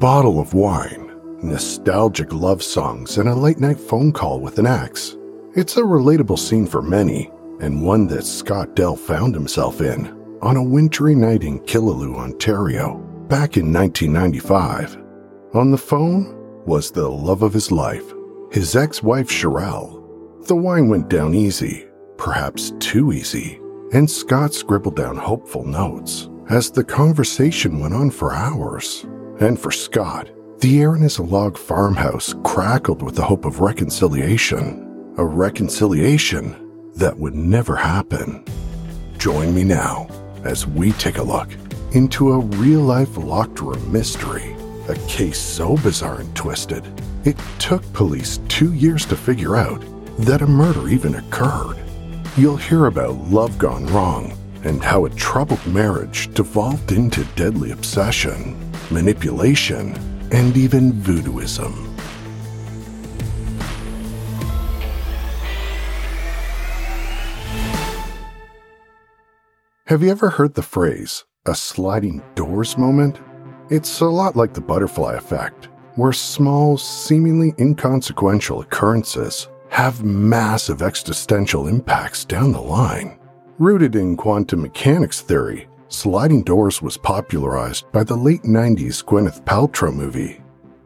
Bottle of wine, nostalgic love songs, and a late night phone call with an ex. It's a relatable scene for many, and one that Scott Dell found himself in on a wintry night in Killaloe, Ontario, back in 1995. On the phone was the love of his life, his ex wife Cherrylle. The wine went down easy, perhaps too easy, and Scott scribbled down hopeful notes as the conversation went on for hours. And for Scott, the air in his log farmhouse crackled with the hope of reconciliation. A reconciliation that would never happen. Join me now as we take a look into a real life locked room mystery. A case so bizarre and twisted, it took police two years to figure out that a murder even occurred. You'll hear about love gone wrong and how a troubled marriage devolved into deadly obsession manipulation, and even voodooism. Have you ever heard the phrase, a sliding doors moment? It's a lot like the butterfly effect, where small, seemingly inconsequential occurrences have massive existential impacts down the line. Rooted in quantum mechanics theory, Sliding Doors was popularized by the late 90s Gwyneth Paltrow movie.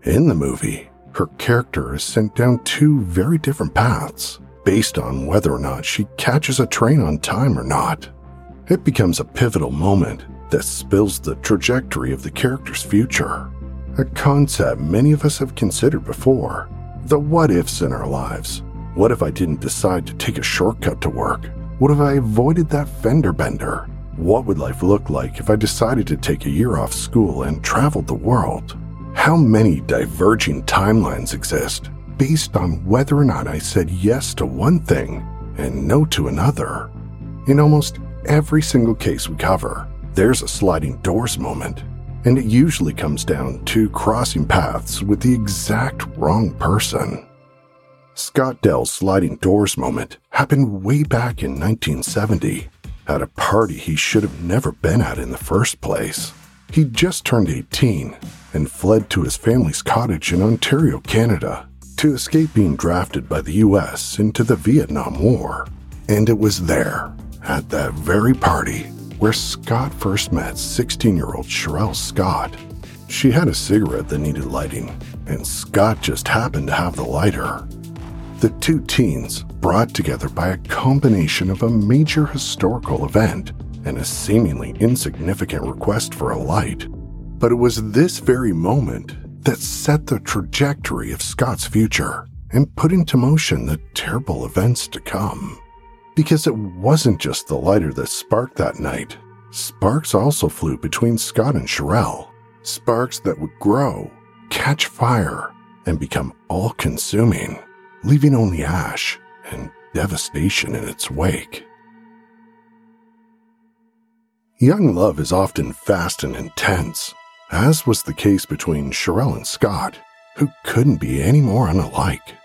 In the movie, her character is sent down two very different paths based on whether or not she catches a train on time or not. It becomes a pivotal moment that spills the trajectory of the character's future. A concept many of us have considered before. The what ifs in our lives. What if I didn't decide to take a shortcut to work? What if I avoided that fender bender? What would life look like if I decided to take a year off school and traveled the world? How many diverging timelines exist based on whether or not I said yes to one thing and no to another? In almost every single case we cover, there's a sliding doors moment, and it usually comes down to crossing paths with the exact wrong person. Scott Dell's sliding doors moment happened way back in 1970 at a party he should have never been at in the first place. He'd just turned 18 and fled to his family's cottage in Ontario, Canada, to escape being drafted by the US into the Vietnam War. And it was there, at that very party, where Scott first met 16 year old Cherrylle Scott. She had a cigarette that needed lighting, and Scott just happened to have the lighter. The two teens, brought together by a combination of a major historical event and a seemingly insignificant request for a light. But it was this very moment that set the trajectory of Scott's future and put into motion the terrible events to come. Because it wasn't just the lighter that sparked that night. Sparks also flew between Scott and Cherrylle. Sparks that would grow, catch fire, and become all consuming leaving only ash and devastation in its wake. Young love is often fast and intense, as was the case between Cherrylle and Scott, who couldn't be any more unalike.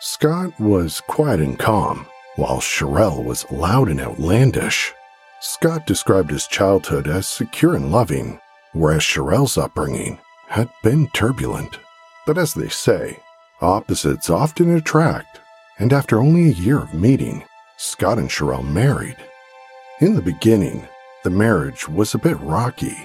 Scott was quiet and calm, while Cherrylle was loud and outlandish. Scott described his childhood as secure and loving, whereas Cherrylle's upbringing had been turbulent. But as they say, Opposites often attract, and after only a year of meeting, Scott and Cherrylle married. In the beginning, the marriage was a bit rocky,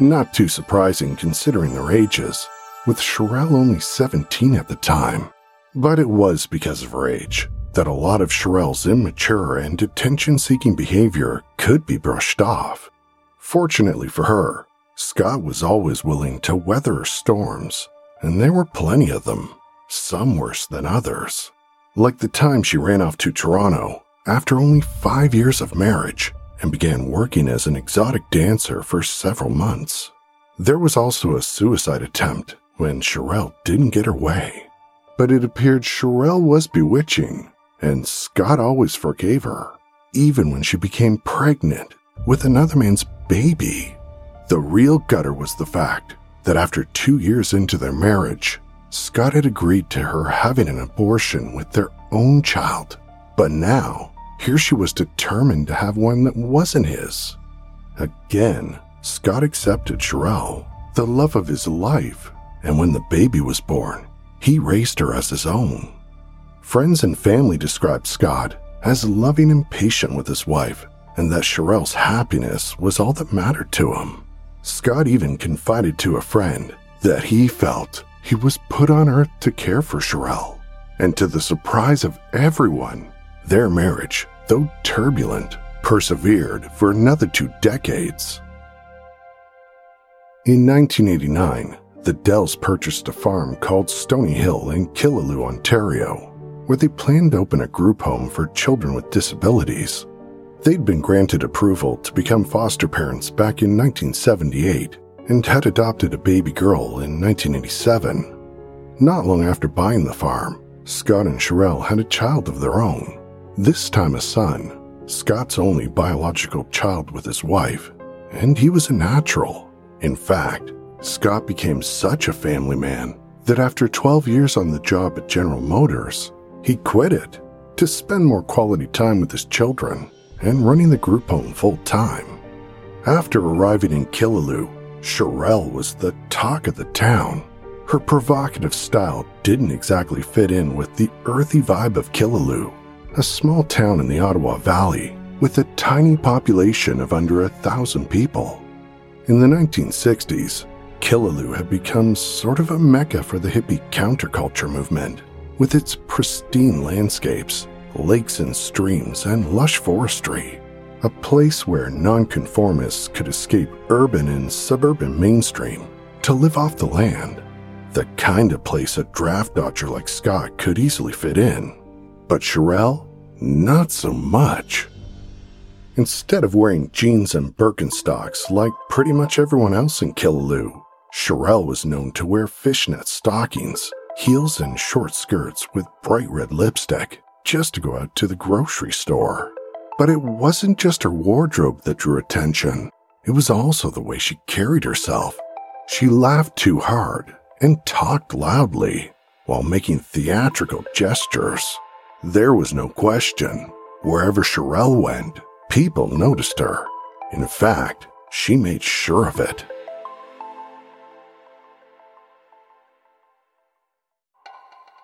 not too surprising considering their ages, with Cherrylle only 17 at the time. But it was because of her age that a lot of Cherrylle's immature and attention seeking behavior could be brushed off. Fortunately for her, Scott was always willing to weather storms, and there were plenty of them, some worse than others. Like the time she ran off to Toronto after only five years of marriage and began working as an exotic dancer for several months. There was also a suicide attempt when Cherrylle didn't get her way. But it appeared Cherrylle was bewitching, and Scott always forgave her, even when she became pregnant with another man's baby. The real gutter was the fact that after two years into their marriage, Scott had agreed to her having an abortion with their own child. But now, here she was determined to have one that wasn't his. Again, Scott accepted Cherrylle, the love of his life, and when the baby was born, he raised her as his own. Friends and family described Scott as loving and patient with his wife, and that Cherrylle's happiness was all that mattered to him. Scott even confided to a friend that he felt he was put on earth to care for Cherrylle. And to the surprise of everyone, their marriage, though turbulent, persevered for another two decades. In 1989, the Dells purchased a farm called Stony Hill in Killaloe, Ontario, where they planned to open a group home for children with disabilities. They'd been granted approval to become foster parents back in 1978 and had adopted a baby girl in 1987. Not long after buying the farm, Scott and Cherrylle had a child of their own, this time a son, Scott's only biological child with his wife, and he was a natural. In fact, Scott became such a family man that after 12 years on the job at General Motors, he quit it to spend more quality time with his children and running the group home full time. After arriving in Killaloe, Cherrylle was the talk of the town. Her provocative style didn't exactly fit in with the earthy vibe of Killaloe, a small town in the Ottawa Valley with a tiny population of under a thousand people. In the 1960s, Killaloe had become sort of a mecca for the hippie counterculture movement, with its pristine landscapes, lakes and streams, and lush forestry. A place where nonconformists could escape urban and suburban mainstream to live off the land. The kind of place a draft dodger like Scott could easily fit in. But Cherrylle not so much. Instead of wearing jeans and Birkenstocks like pretty much everyone else in Killaloe, Cherrylle was known to wear fishnet stockings, heels, and short skirts with bright red lipstick just to go out to the grocery store. But it wasn't just her wardrobe that drew attention, it was also the way she carried herself. She laughed too hard and talked loudly while making theatrical gestures. There was no question. Wherever Cherrylle went, people noticed her. In fact, she made sure of it.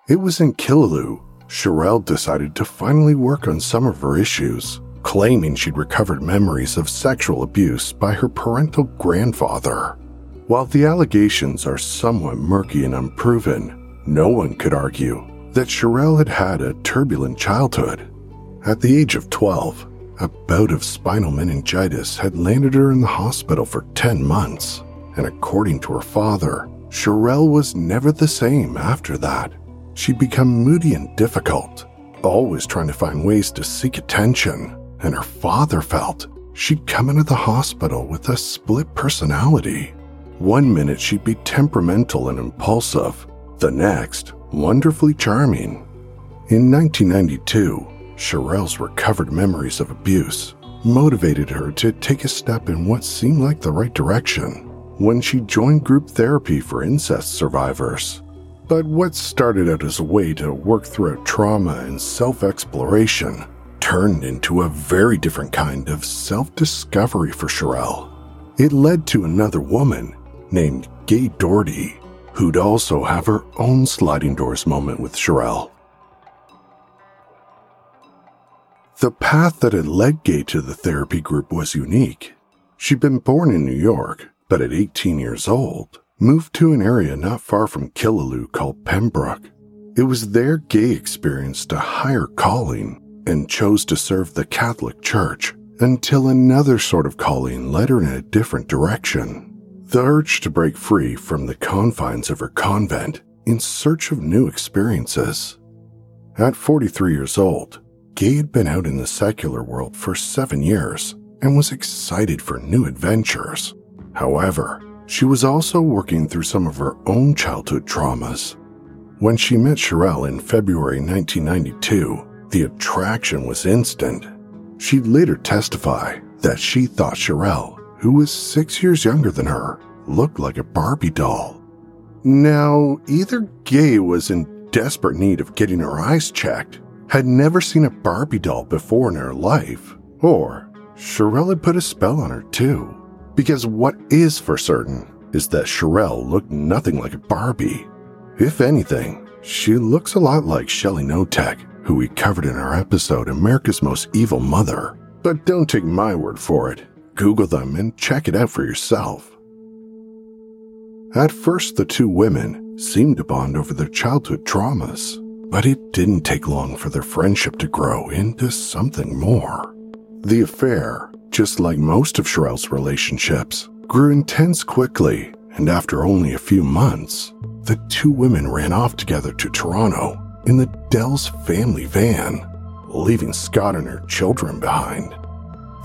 It was in Killaloe, Cherrylle decided to finally work on some of her issues, claiming she'd recovered memories of sexual abuse by her parental grandfather. While the allegations are somewhat murky and unproven, no one could argue that Cherrylle had had a turbulent childhood. At the age of 12, a bout of spinal meningitis had landed her in the hospital for 10 months, and according to her father, Cherrylle was never the same after that. She'd become moody and difficult, always trying to find ways to seek attention, and her father felt she'd come into the hospital with a split personality. One minute she'd be temperamental and impulsive, the next, wonderfully charming. In 1992, Cherrylle's recovered memories of abuse motivated her to take a step in what seemed like the right direction when she joined group therapy for incest survivors. But what started out as a way to work through trauma and self exploration turned into a very different kind of self discovery for Cherrylle. It led to another woman named Gay Doherty who'd also have her own sliding doors moment with Cherrylle. The path that had led Gay to the therapy group was unique. She'd been born in New York, but at 18 years old, moved to an area not far from Killaloe called Pembroke. It was there Gay experienced a higher calling and chose to serve the Catholic Church until another sort of calling led her in a different direction the urge to break free from the confines of her convent in search of new experiences. At 43 years old, Gay had been out in the secular world for seven years and was excited for new adventures. However, she was also working through some of her own childhood traumas. When she met Cherrylle in February 1992, the attraction was instant. She'd later testify that she thought Cherrylle, who was six years younger than her, looked like a Barbie doll. Now, either Gay was in desperate need of getting her eyes checked, had never seen a Barbie doll before in her life, or Cherrylle had put a spell on her too. Because what is for certain is that Cherrylle looked nothing like a Barbie. If anything, she looks a lot like Shelly Knotek, who we covered in our episode America's Most Evil Mother. But don't take my word for it. Google them and check it out for yourself. At first, the two women seemed to bond over their childhood traumas, but it didn't take long for their friendship to grow into something more. The affair, just like most of Cherrylle's relationships, grew intense quickly, and after only a few months, the two women ran off together to Toronto in the Dell's family van, leaving Scott and her children behind.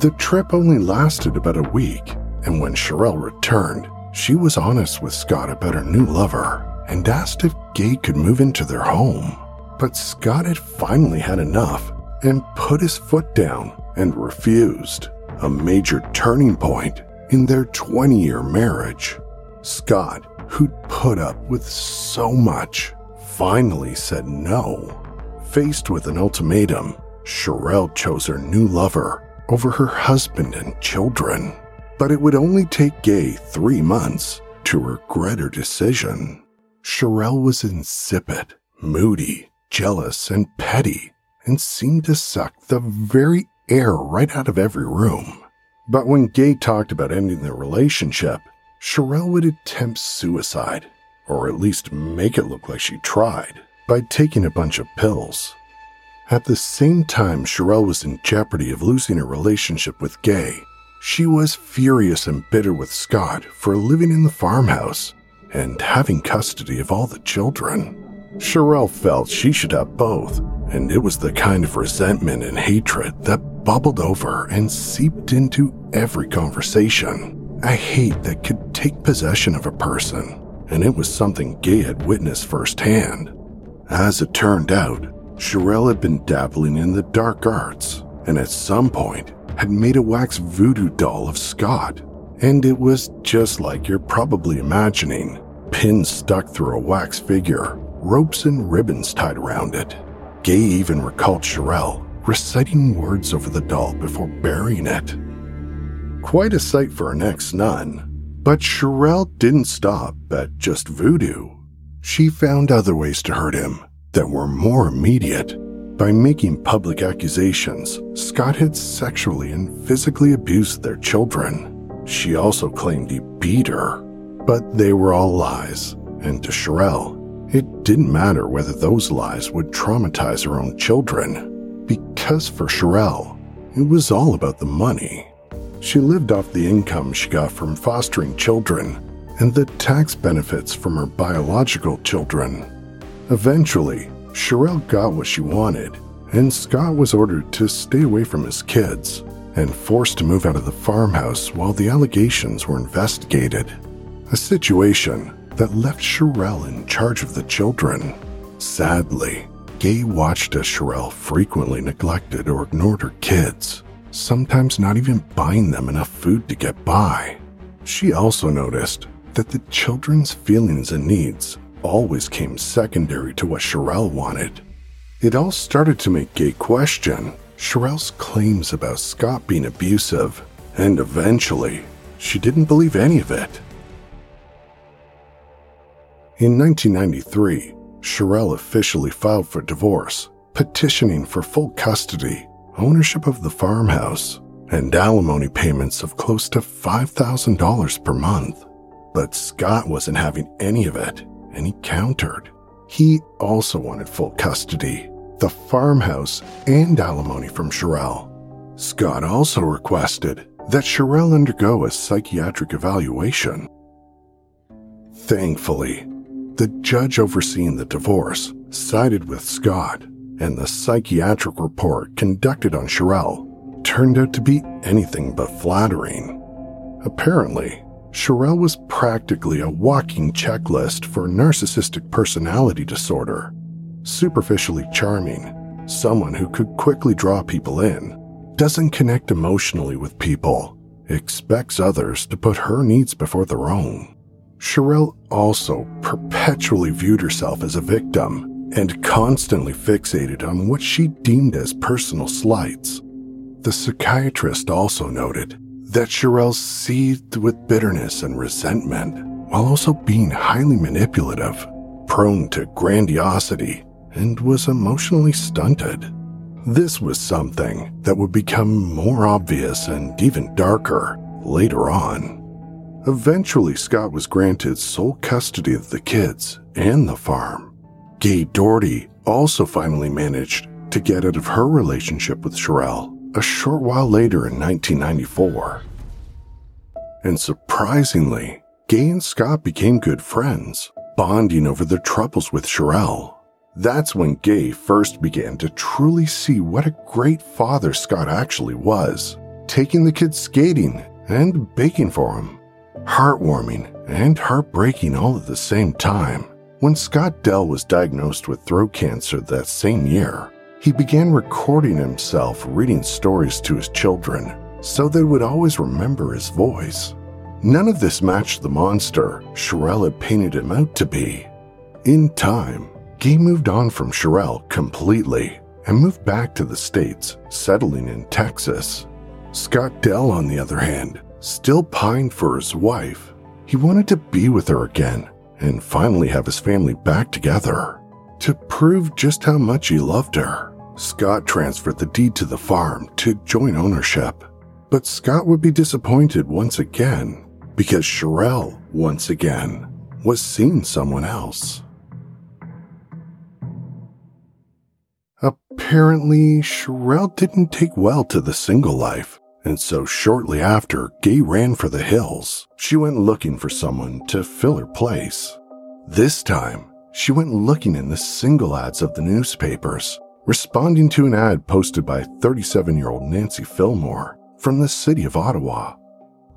The trip only lasted about a week, and when Cherrylle returned, she was honest with Scott about her new lover and asked if Gay could move into their home. But Scott had finally had enough and put his foot down and refused, a major turning point in their 20 year marriage. Scott, who'd put up with so much, finally said no. Faced with an ultimatum, Cherrylle chose her new lover over her husband and children but it would only take Gay three months to regret her decision. Cherrylle was insipid, moody, jealous, and petty, and seemed to suck the very air right out of every room. But when Gay talked about ending their relationship, Cherrylle would attempt suicide, or at least make it look like she tried, by taking a bunch of pills. At the same time, Cherrylle was in jeopardy of losing her relationship with Gay she was furious and bitter with Scott for living in the farmhouse and having custody of all the children. Cherrylle felt she should have both, and it was the kind of resentment and hatred that bubbled over and seeped into every conversation. A hate that could take possession of a person, and it was something Gay had witnessed firsthand. As it turned out, Cherrylle had been dabbling in the dark arts, and at some point, had made a wax voodoo doll of Scott, and it was just like you're probably imagining pins stuck through a wax figure, ropes and ribbons tied around it. Gay even recalled Cherrylle reciting words over the doll before burying it. Quite a sight for an ex nun, but Cherrylle didn't stop at just voodoo. She found other ways to hurt him that were more immediate by making public accusations, Scott had sexually and physically abused their children. She also claimed he beat her, but they were all lies, and to Cherrylle, it didn't matter whether those lies would traumatize her own children, because for Cherrylle, it was all about the money. She lived off the income she got from fostering children and the tax benefits from her biological children. Eventually, Cherrylle got what she wanted, and Scott was ordered to stay away from his kids and forced to move out of the farmhouse while the allegations were investigated. A situation that left Cherrylle in charge of the children. Sadly, Gay watched as Cherrylle frequently neglected or ignored her kids, sometimes not even buying them enough food to get by. She also noticed that the children's feelings and needs always came secondary to what Cherrylle wanted. It all started to make Gay question Cherrylle's claims about Scott being abusive, and eventually, she didn't believe any of it. In 1993, Cherrylle officially filed for divorce, petitioning for full custody, ownership of the farmhouse, and alimony payments of close to $5,000 per month. But Scott wasn't having any of it and he countered. He also wanted full custody, the farmhouse, and alimony from Cherrylle. Scott also requested that Cherrylle undergo a psychiatric evaluation. Thankfully, the judge overseeing the divorce sided with Scott, and the psychiatric report conducted on Cherrylle turned out to be anything but flattering. Apparently, Cherrylle was practically a walking checklist for narcissistic personality disorder. Superficially charming, someone who could quickly draw people in, doesn't connect emotionally with people, expects others to put her needs before their own. Cherrylle also perpetually viewed herself as a victim and constantly fixated on what she deemed as personal slights. The psychiatrist also noted that Cherrylle seethed with bitterness and resentment while also being highly manipulative, prone to grandiosity, and was emotionally stunted. This was something that would become more obvious and even darker later on. Eventually, Scott was granted sole custody of the kids and the farm. Gay Doherty also finally managed to get out of her relationship with Cherrylle a short while later in 1994. And surprisingly, Gay and Scott became good friends, bonding over their troubles with Cherrylle. That's when Gay first began to truly see what a great father Scott actually was, taking the kids skating and baking for them. Heartwarming and heartbreaking all at the same time. When Scott Dell was diagnosed with throat cancer that same year, he began recording himself reading stories to his children so they would always remember his voice. None of this matched the monster Cherrylle had painted him out to be. In time, Gay moved on from Cherrylle completely and moved back to the States, settling in Texas. Scott Dell, on the other hand, still pined for his wife. He wanted to be with her again and finally have his family back together. To prove just how much he loved her, Scott transferred the deed to the farm to joint ownership. But Scott would be disappointed once again because Cherrylle, once again, was seeing someone else. Apparently, Cherrylle didn't take well to the single life, and so shortly after Gay ran for the hills, she went looking for someone to fill her place. This time, she went looking in the single ads of the newspapers, responding to an ad posted by 37 year old Nancy Fillmore from the city of Ottawa.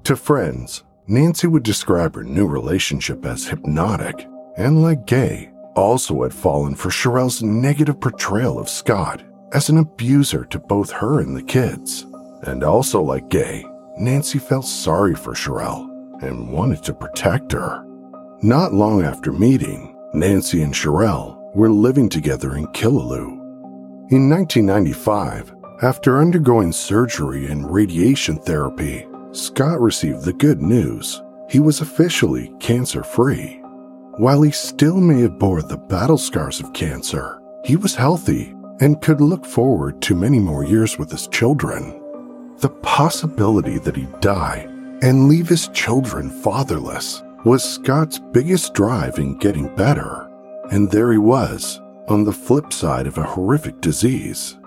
To friends, Nancy would describe her new relationship as hypnotic, and like Gay, also had fallen for Cherrylle's negative portrayal of Scott as an abuser to both her and the kids. And also like Gay, Nancy felt sorry for Cherrylle and wanted to protect her. Not long after meeting, Nancy and Cherrylle were living together in Killaloe. In 1995, after undergoing surgery and radiation therapy, Scott received the good news. He was officially cancer free. While he still may have bore the battle scars of cancer, he was healthy and could look forward to many more years with his children. The possibility that he'd die and leave his children fatherless was Scott's biggest drive in getting better. And there he was, on the flip side of a horrific disease.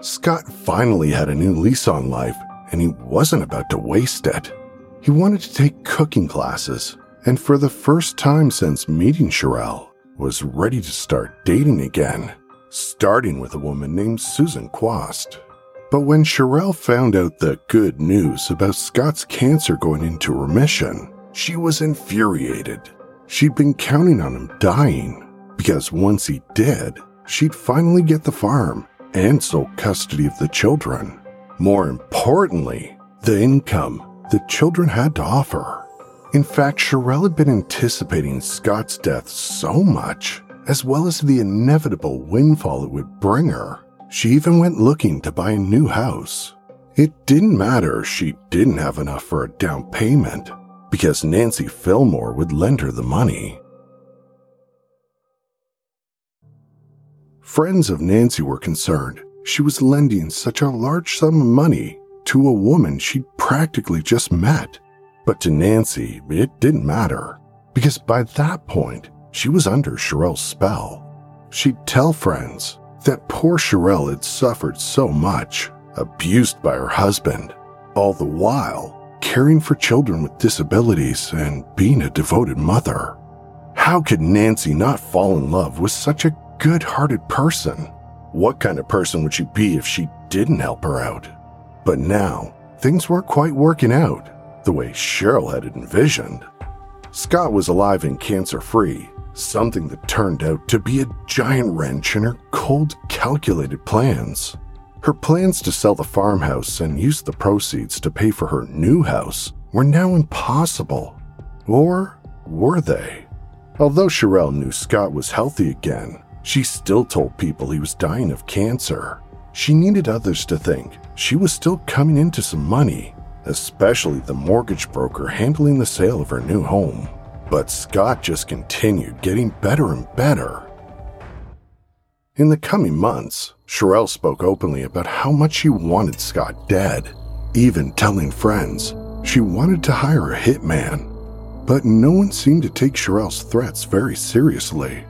Scott finally had a new lease on life, and he wasn't about to waste it. He wanted to take cooking classes and for the first time since meeting Cherrylle, was ready to start dating again, starting with a woman named Susan Quast. But when Cherrylle found out the good news about Scott's cancer going into remission, she was infuriated. She'd been counting on him dying, because once he did, she'd finally get the farm and sole custody of the children. More importantly, the income the children had to offer. In fact, Cherrylle had been anticipating Scott's death so much, as well as the inevitable windfall it would bring her, she even went looking to buy a new house. It didn't matter she didn't have enough for a down payment, because Nancy Fillmore would lend her the money. Friends of Nancy were concerned she was lending such a large sum of money to a woman she'd practically just met but to Nancy, it didn't matter, because by that point, she was under Cherrylle's spell. She'd tell friends that poor Cherrylle had suffered so much, abused by her husband, all the while caring for children with disabilities and being a devoted mother. How could Nancy not fall in love with such a good hearted person? What kind of person would she be if she didn't help her out? But now, things weren't quite working out the way Cherrylle had envisioned. Scott was alive and cancer free, something that turned out to be a giant wrench in her cold, calculated plans. Her plans to sell the farmhouse and use the proceeds to pay for her new house were now impossible. Or were they? Although Cherrylle knew Scott was healthy again, she still told people he was dying of cancer. She needed others to think she was still coming into some money, especially the mortgage broker handling the sale of her new home. But Scott just continued getting better and better. In the coming months, Cherrylle spoke openly about how much she wanted Scott dead, even telling friends she wanted to hire a hitman. But no one seemed to take Cherrylle's threats very seriously.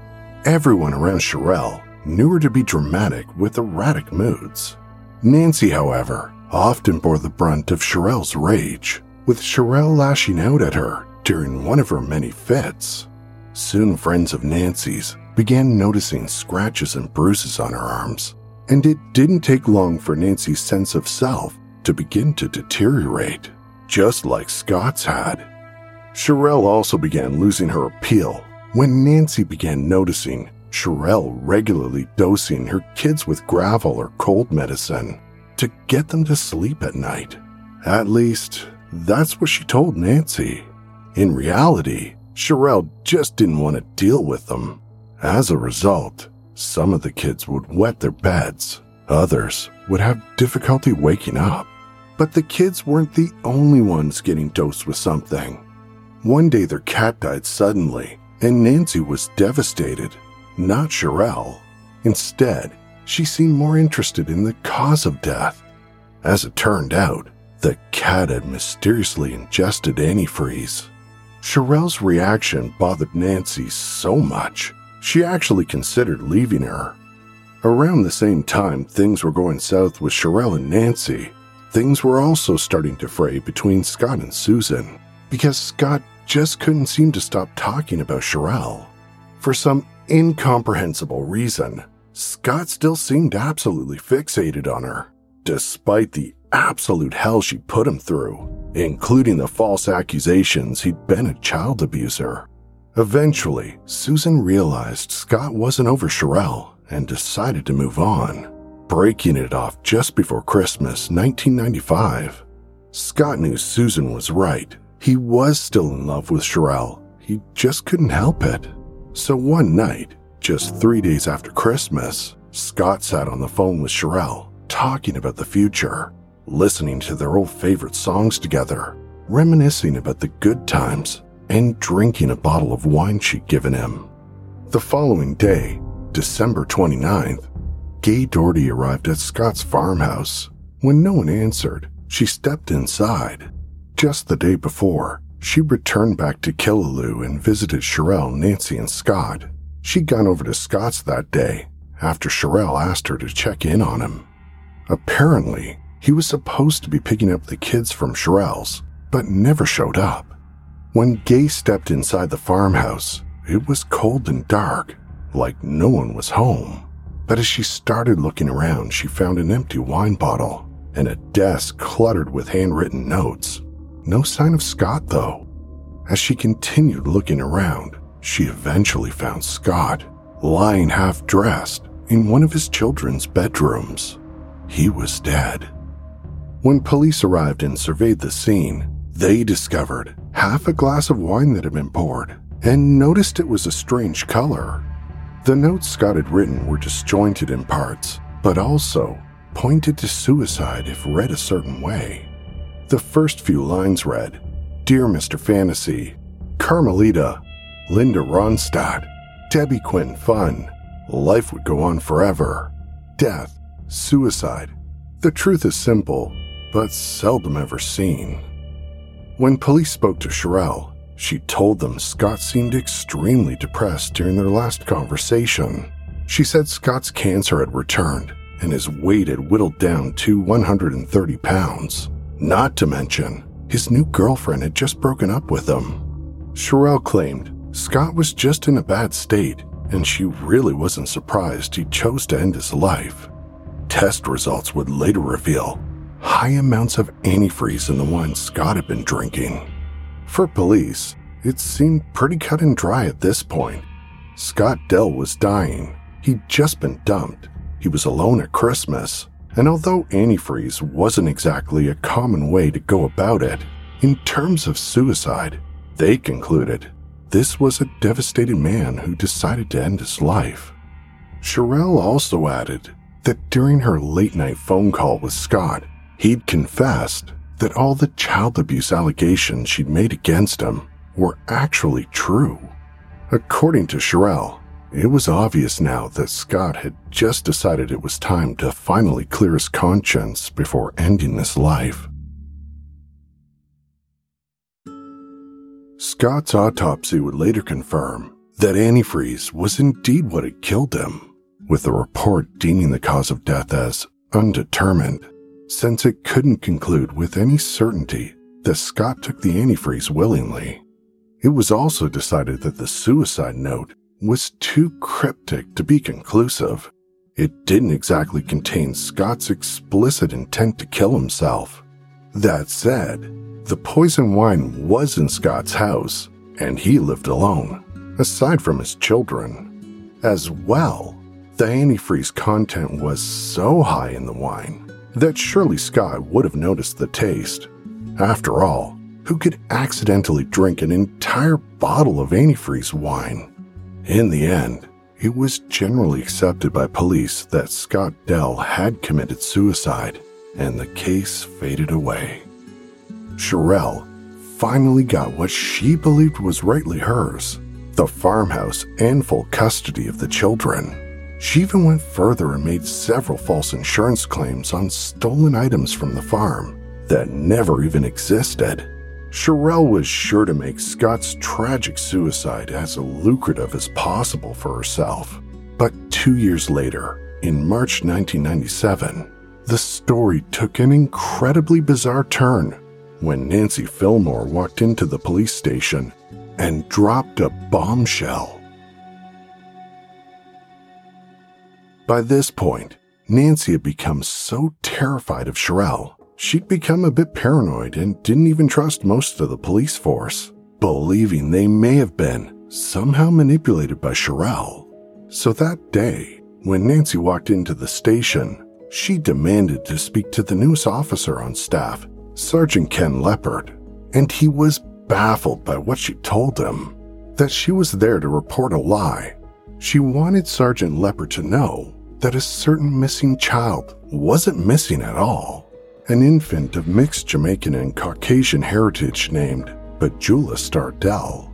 Everyone around Cherrylle knew her to be dramatic with erratic moods. Nancy, however, often bore the brunt of Cherrylle's rage, with Cherrylle lashing out at her during one of her many fits. Soon, friends of Nancy's began noticing scratches and bruises on her arms, and it didn't take long for Nancy's sense of self to begin to deteriorate, just like Scott's had. Cherrylle also began losing her appeal when Nancy began noticing Cherrylle regularly dosing her kids with Gravol or cold medicine to get them to sleep at night. At least, that's what she told Nancy. In reality, Cherrylle just didn't want to deal with them. As a result, some of the kids would wet their beds, others would have difficulty waking up. But the kids weren't the only ones getting dosed with something. One day their cat died suddenly, and Nancy was devastated, not Cherrylle. Instead, she seemed more interested in the cause of death. As it turned out, the cat had mysteriously ingested antifreeze. Cherrylle's reaction bothered Nancy so much, she actually considered leaving her. Around the same time things were going south with Cherrylle and Nancy, things were also starting to fray between Scott and Susan because Scott just couldn't seem to stop talking about Cherrylle. For some incomprehensible reason, Scott still seemed absolutely fixated on her, despite the absolute hell she put him through, including the false accusations he'd been a child abuser. Eventually, Susan realized Scott wasn't over Cherrylle and decided to move on, breaking it off just before Christmas 1995. Scott knew Susan was right he was still in love with Cherrylle. He just couldn't help it. So one night, just three days after Christmas, Scott sat on the phone with Cherrylle, talking about the future, listening to their old favorite songs together, reminiscing about the good times, and drinking a bottle of wine she'd given him. The following day, December 29th, Gay Doherty arrived at Scott's farmhouse. When no one answered, she stepped inside just the day before, she returned back to Killaloe and visited Cherrylle, Nancy, and Scott. She'd gone over to Scott's that day after Cherrylle asked her to check in on him. Apparently, he was supposed to be picking up the kids from Cherrylle's, but never showed up. When Gay stepped inside the farmhouse, it was cold and dark, like no one was home. But as she started looking around, she found an empty wine bottle and a desk cluttered with handwritten notes. No sign of Scott, though. As she continued looking around, she eventually found Scott lying half dressed in one of his children's bedrooms. He was dead. When police arrived and surveyed the scene, they discovered half a glass of wine that had been poured and noticed it was a strange color. The notes Scott had written were disjointed in parts, but also pointed to suicide if read a certain way. The first few lines read Dear Mr. Fantasy, Carmelita, Linda Ronstadt, Debbie Quinn Fun, life would go on forever, death, suicide. The truth is simple, but seldom ever seen. When police spoke to Cherrylle, she told them Scott seemed extremely depressed during their last conversation. She said Scott's cancer had returned and his weight had whittled down to 130 pounds. Not to mention, his new girlfriend had just broken up with him. Cherrylle claimed Scott was just in a bad state, and she really wasn't surprised he chose to end his life. Test results would later reveal high amounts of antifreeze in the wine Scott had been drinking. For police, it seemed pretty cut and dry at this point. Scott Dell was dying. He'd just been dumped. He was alone at Christmas. And although antifreeze wasn't exactly a common way to go about it, in terms of suicide, they concluded this was a devastated man who decided to end his life. Cherrylle also added that during her late night phone call with Scott, he'd confessed that all the child abuse allegations she'd made against him were actually true. According to Cherrylle, it was obvious now that Scott had just decided it was time to finally clear his conscience before ending his life. Scott's autopsy would later confirm that antifreeze was indeed what had killed him, with the report deeming the cause of death as undetermined, since it couldn't conclude with any certainty that Scott took the antifreeze willingly. It was also decided that the suicide note was too cryptic to be conclusive. It didn't exactly contain Scott's explicit intent to kill himself. That said, the poison wine was in Scott's house, and he lived alone, aside from his children. As well, the antifreeze content was so high in the wine that surely Scott would have noticed the taste. After all, who could accidentally drink an entire bottle of antifreeze wine? In the end, it was generally accepted by police that Scott Dell had committed suicide, and the case faded away. Cherrylle finally got what she believed was rightly hers the farmhouse and full custody of the children. She even went further and made several false insurance claims on stolen items from the farm that never even existed. Cherrylle was sure to make Scott's tragic suicide as lucrative as possible for herself. But two years later, in March 1997, the story took an incredibly bizarre turn when Nancy Fillmore walked into the police station and dropped a bombshell. By this point, Nancy had become so terrified of Cherrylle, she'd become a bit paranoid and didn't even trust most of the police force, believing they may have been somehow manipulated by Cherrylle. So that day, when Nancy walked into the station, she demanded to speak to the newest officer on staff Sergeant Ken Leopard, and he was baffled by what she told him that she was there to report a lie. She wanted Sergeant Leopard to know that a certain missing child wasn't missing at all. An infant of mixed Jamaican and Caucasian heritage named Bajula Stardell.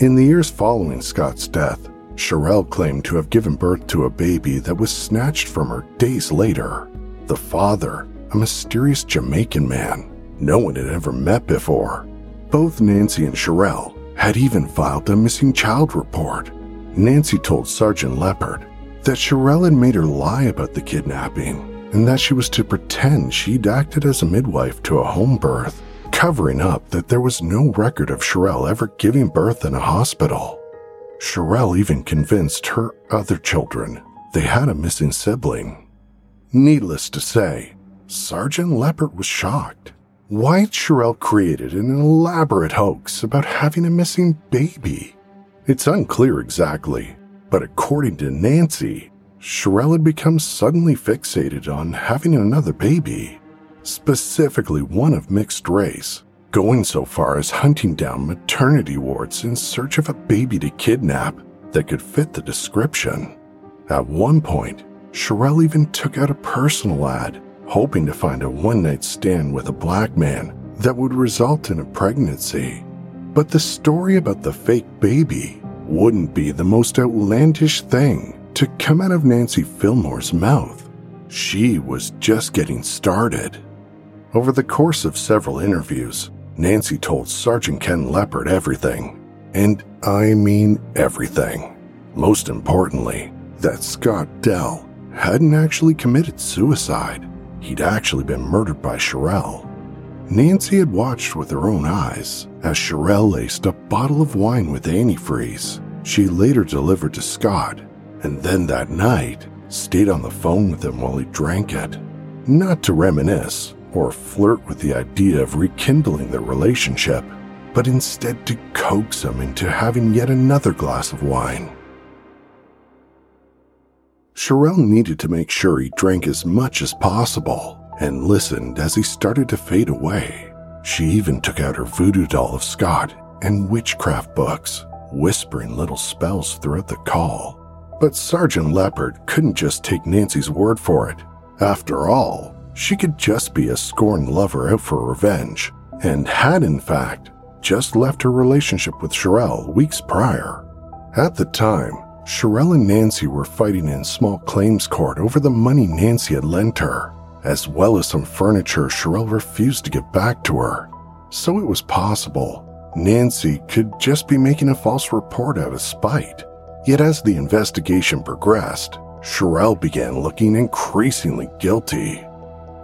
In the years following Scott's death, Cherrylle claimed to have given birth to a baby that was snatched from her days later. The father, a mysterious Jamaican man, no one had ever met before. Both Nancy and Cherrylle had even filed a missing child report. Nancy told Sergeant Leopard that Cherrylle had made her lie about the kidnapping and that she was to pretend she'd acted as a midwife to a home birth, covering up that there was no record of Cherrylle ever giving birth in a hospital. Cherrylle even convinced her other children they had a missing sibling. Needless to say, Sergeant Leopard was shocked. Wyatt Cherrylle created an elaborate hoax about having a missing baby. It's unclear exactly, but according to Nancy, Cherrylle had become suddenly fixated on having another baby, specifically one of mixed race, going so far as hunting down maternity wards in search of a baby to kidnap that could fit the description. At one point, Cherrylle even took out a personal ad hoping to find a one night stand with a black man that would result in a pregnancy. But the story about the fake baby wouldn't be the most outlandish thing to come out of Nancy Fillmore's mouth. She was just getting started. Over the course of several interviews, Nancy told Sergeant Ken Leopard everything. And I mean everything. Most importantly, that Scott Dell hadn't actually committed suicide he'd actually been murdered by Cherrylle. Nancy had watched with her own eyes as Cherrylle laced a bottle of wine with antifreeze she later delivered to Scott, and then that night stayed on the phone with him while he drank it. Not to reminisce or flirt with the idea of rekindling their relationship, but instead to coax him into having yet another glass of wine. Cherrylle needed to make sure he drank as much as possible and listened as he started to fade away. She even took out her voodoo doll of Scott and witchcraft books, whispering little spells throughout the call. But Sergeant Leopard couldn't just take Nancy's word for it. After all, she could just be a scorned lover out for revenge, and had in fact just left her relationship with Cherrylle weeks prior. At the time, Cherrylle and Nancy were fighting in small claims court over the money Nancy had lent her, as well as some furniture Cherrylle refused to give back to her. So it was possible Nancy could just be making a false report out of spite. Yet as the investigation progressed, Cherrylle began looking increasingly guilty.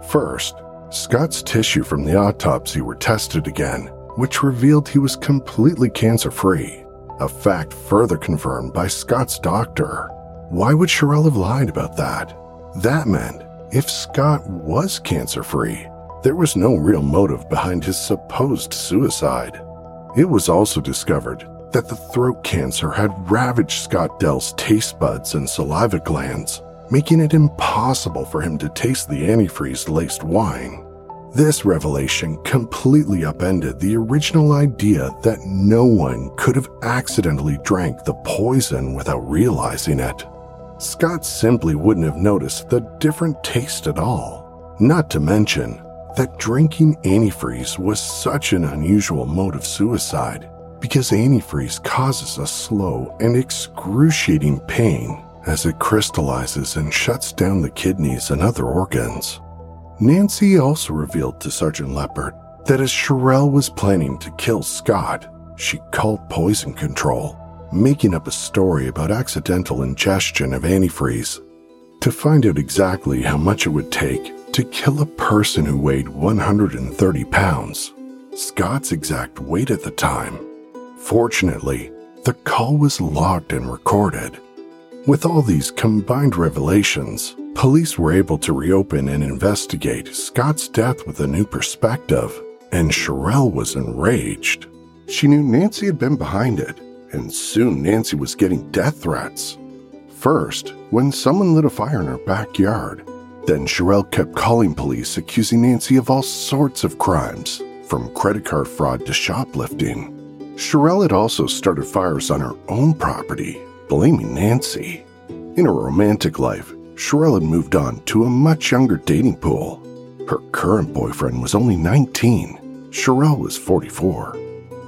First, Scott's tissue from the autopsy were tested again, which revealed he was completely cancer free a fact further confirmed by Scott's doctor. Why would Cherrylle have lied about that? That meant if Scott was cancer free, there was no real motive behind his supposed suicide. It was also discovered that the throat cancer had ravaged Scott Dell's taste buds and saliva glands, making it impossible for him to taste the antifreeze laced wine. This revelation completely upended the original idea that no one could have accidentally drank the poison without realizing it. Scott simply wouldn't have noticed the different taste at all. Not to mention that drinking antifreeze was such an unusual mode of suicide because antifreeze causes a slow and excruciating pain as it crystallizes and shuts down the kidneys and other organs. Nancy also revealed to Sergeant Leopard that as Cherrylle was planning to kill Scott, she called poison control, making up a story about accidental ingestion of antifreeze. To find out exactly how much it would take to kill a person who weighed 130 pounds, Scott's exact weight at the time. Fortunately, the call was logged and recorded. With all these combined revelations, Police were able to reopen and investigate Scott's death with a new perspective, and Cherrylle was enraged. She knew Nancy had been behind it, and soon Nancy was getting death threats. First, when someone lit a fire in her backyard, then Cherrylle kept calling police accusing Nancy of all sorts of crimes, from credit card fraud to shoplifting. Cherrylle had also started fires on her own property, blaming Nancy. In her romantic life, Cherrylle had moved on to a much younger dating pool. Her current boyfriend was only 19. Cherrylle was 44.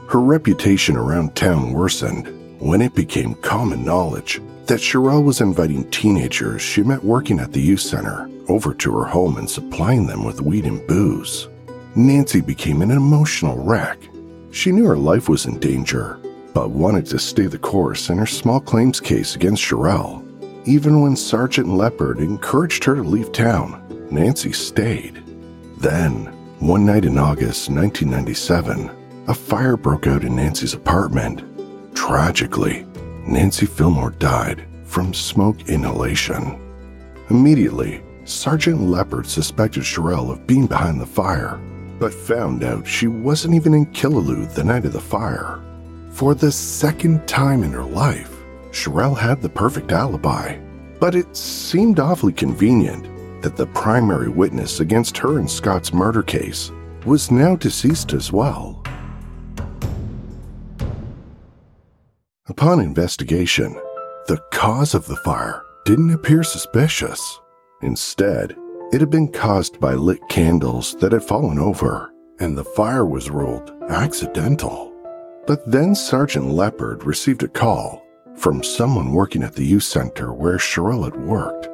Her reputation around town worsened when it became common knowledge that Cherrylle was inviting teenagers she met working at the youth center over to her home and supplying them with weed and booze. Nancy became an emotional wreck. She knew her life was in danger, but wanted to stay the course in her small claims case against Cherrylle. Even when Sergeant Leopard encouraged her to leave town, Nancy stayed. Then, one night in August 1997, a fire broke out in Nancy's apartment. Tragically, Nancy Fillmore died from smoke inhalation. Immediately, Sergeant Leopard suspected Cherrylle of being behind the fire, but found out she wasn't even in Killaloe the night of the fire. For the second time in her life, Cherrylle had the perfect alibi, but it seemed awfully convenient that the primary witness against her in Scott's murder case was now deceased as well. Upon investigation, the cause of the fire didn't appear suspicious. Instead, it had been caused by lit candles that had fallen over, and the fire was ruled accidental. But then Sergeant Leopard received a call from someone working at the youth center where Cherrylle had worked.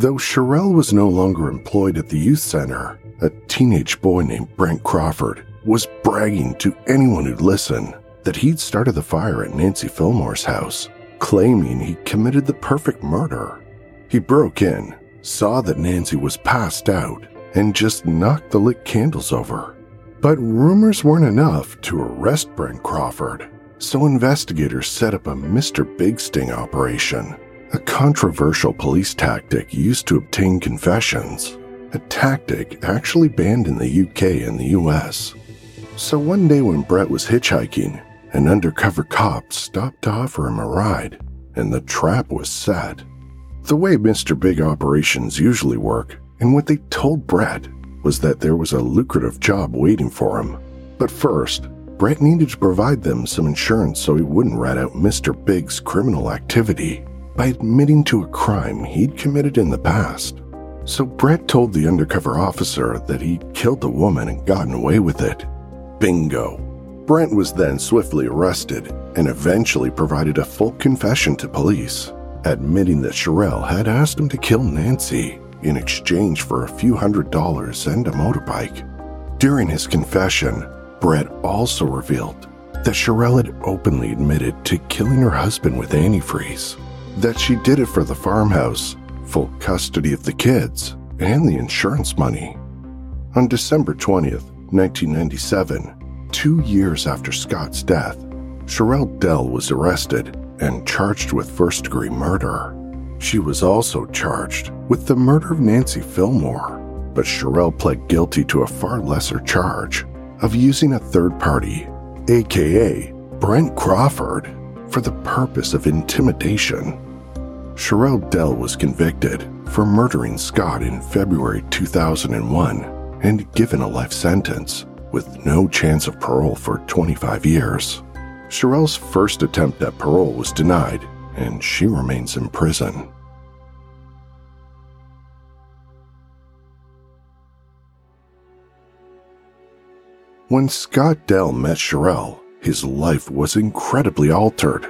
Though Cherrylle was no longer employed at the youth center, a teenage boy named Brent Crawford was bragging to anyone who'd listen that he'd started the fire at Nancy Fillmore's house, claiming he committed the perfect murder. He broke in, saw that Nancy was passed out and just knocked the lit candles over. But rumors weren't enough to arrest Brent Crawford, so investigators set up a Mr. Big Sting operation, a controversial police tactic used to obtain confessions, a tactic actually banned in the UK and the US. So one day when Brett was hitchhiking, an undercover cop stopped to offer him a ride, and the trap was set. The way Mr. Big operations usually work, and what they told Brett, was that there was a lucrative job waiting for him. But first, Brett needed to provide them some insurance so he wouldn't rat out Mr. Big's criminal activity by admitting to a crime he'd committed in the past. So Brett told the undercover officer that he'd killed the woman and gotten away with it. Bingo. Brent was then swiftly arrested and eventually provided a full confession to police, admitting that Cherrylle had asked him to kill Nancy in exchange for a few hundred dollars and a motorbike. During his confession, Brett also revealed that Cherrylle had openly admitted to killing her husband with antifreeze, that she did it for the farmhouse, full custody of the kids, and the insurance money. On December 20th, 1997, two years after Scott's death, Cherrylle Dell was arrested and charged with first degree murder. She was also charged with the murder of Nancy Fillmore, but Cherrylle pled guilty to a far lesser charge of using a third party, aka Brent Crawford, for the purpose of intimidation. Cherrylle Dell was convicted for murdering Scott in February 2001 and given a life sentence with no chance of parole for 25 years. Cherrylle's first attempt at parole was denied, and she remains in prison. When Scott Dell met Cherrylle, his life was incredibly altered.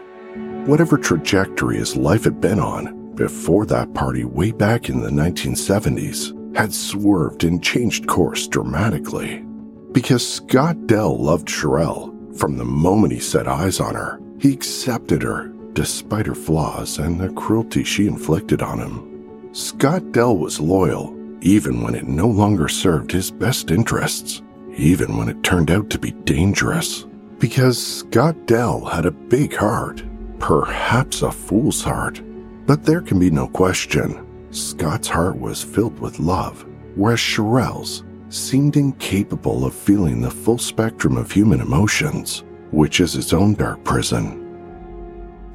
Whatever trajectory his life had been on before that party way back in the 1970s had swerved and changed course dramatically. Because Scott Dell loved Cherrylle from the moment he set eyes on her, he accepted her despite her flaws and the cruelty she inflicted on him. Scott Dell was loyal even when it no longer served his best interests even when it turned out to be dangerous. Because Scott Dell had a big heart, perhaps a fool's heart. But there can be no question, Scott's heart was filled with love, whereas Cherrylle's seemed incapable of feeling the full spectrum of human emotions, which is its own dark prison.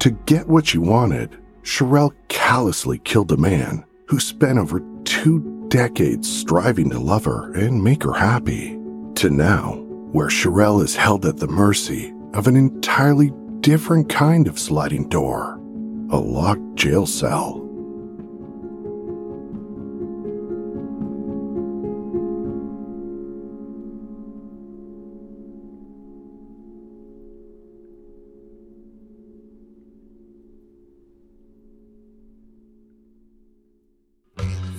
To get what she wanted, Cherrylle callously killed a man who spent over two decades striving to love her and make her happy to now, where Cherrylle is held at the mercy of an entirely different kind of sliding door a locked jail cell.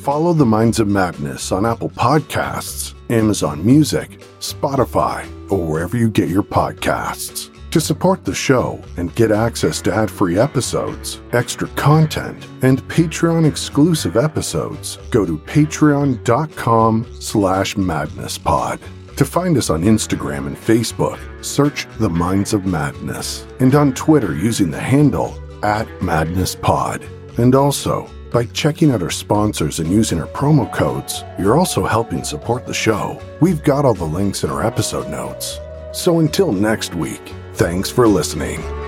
Follow the Minds of Madness on Apple Podcasts, Amazon Music, Spotify, or wherever you get your podcasts. To support the show and get access to ad-free episodes, extra content, and Patreon exclusive episodes, go to patreon.com slash madnesspod. To find us on Instagram and Facebook, search The Minds of Madness, and on Twitter using the handle at madnesspod. And also, by checking out our sponsors and using our promo codes, you're also helping support the show. We've got all the links in our episode notes. So until next week, thanks for listening.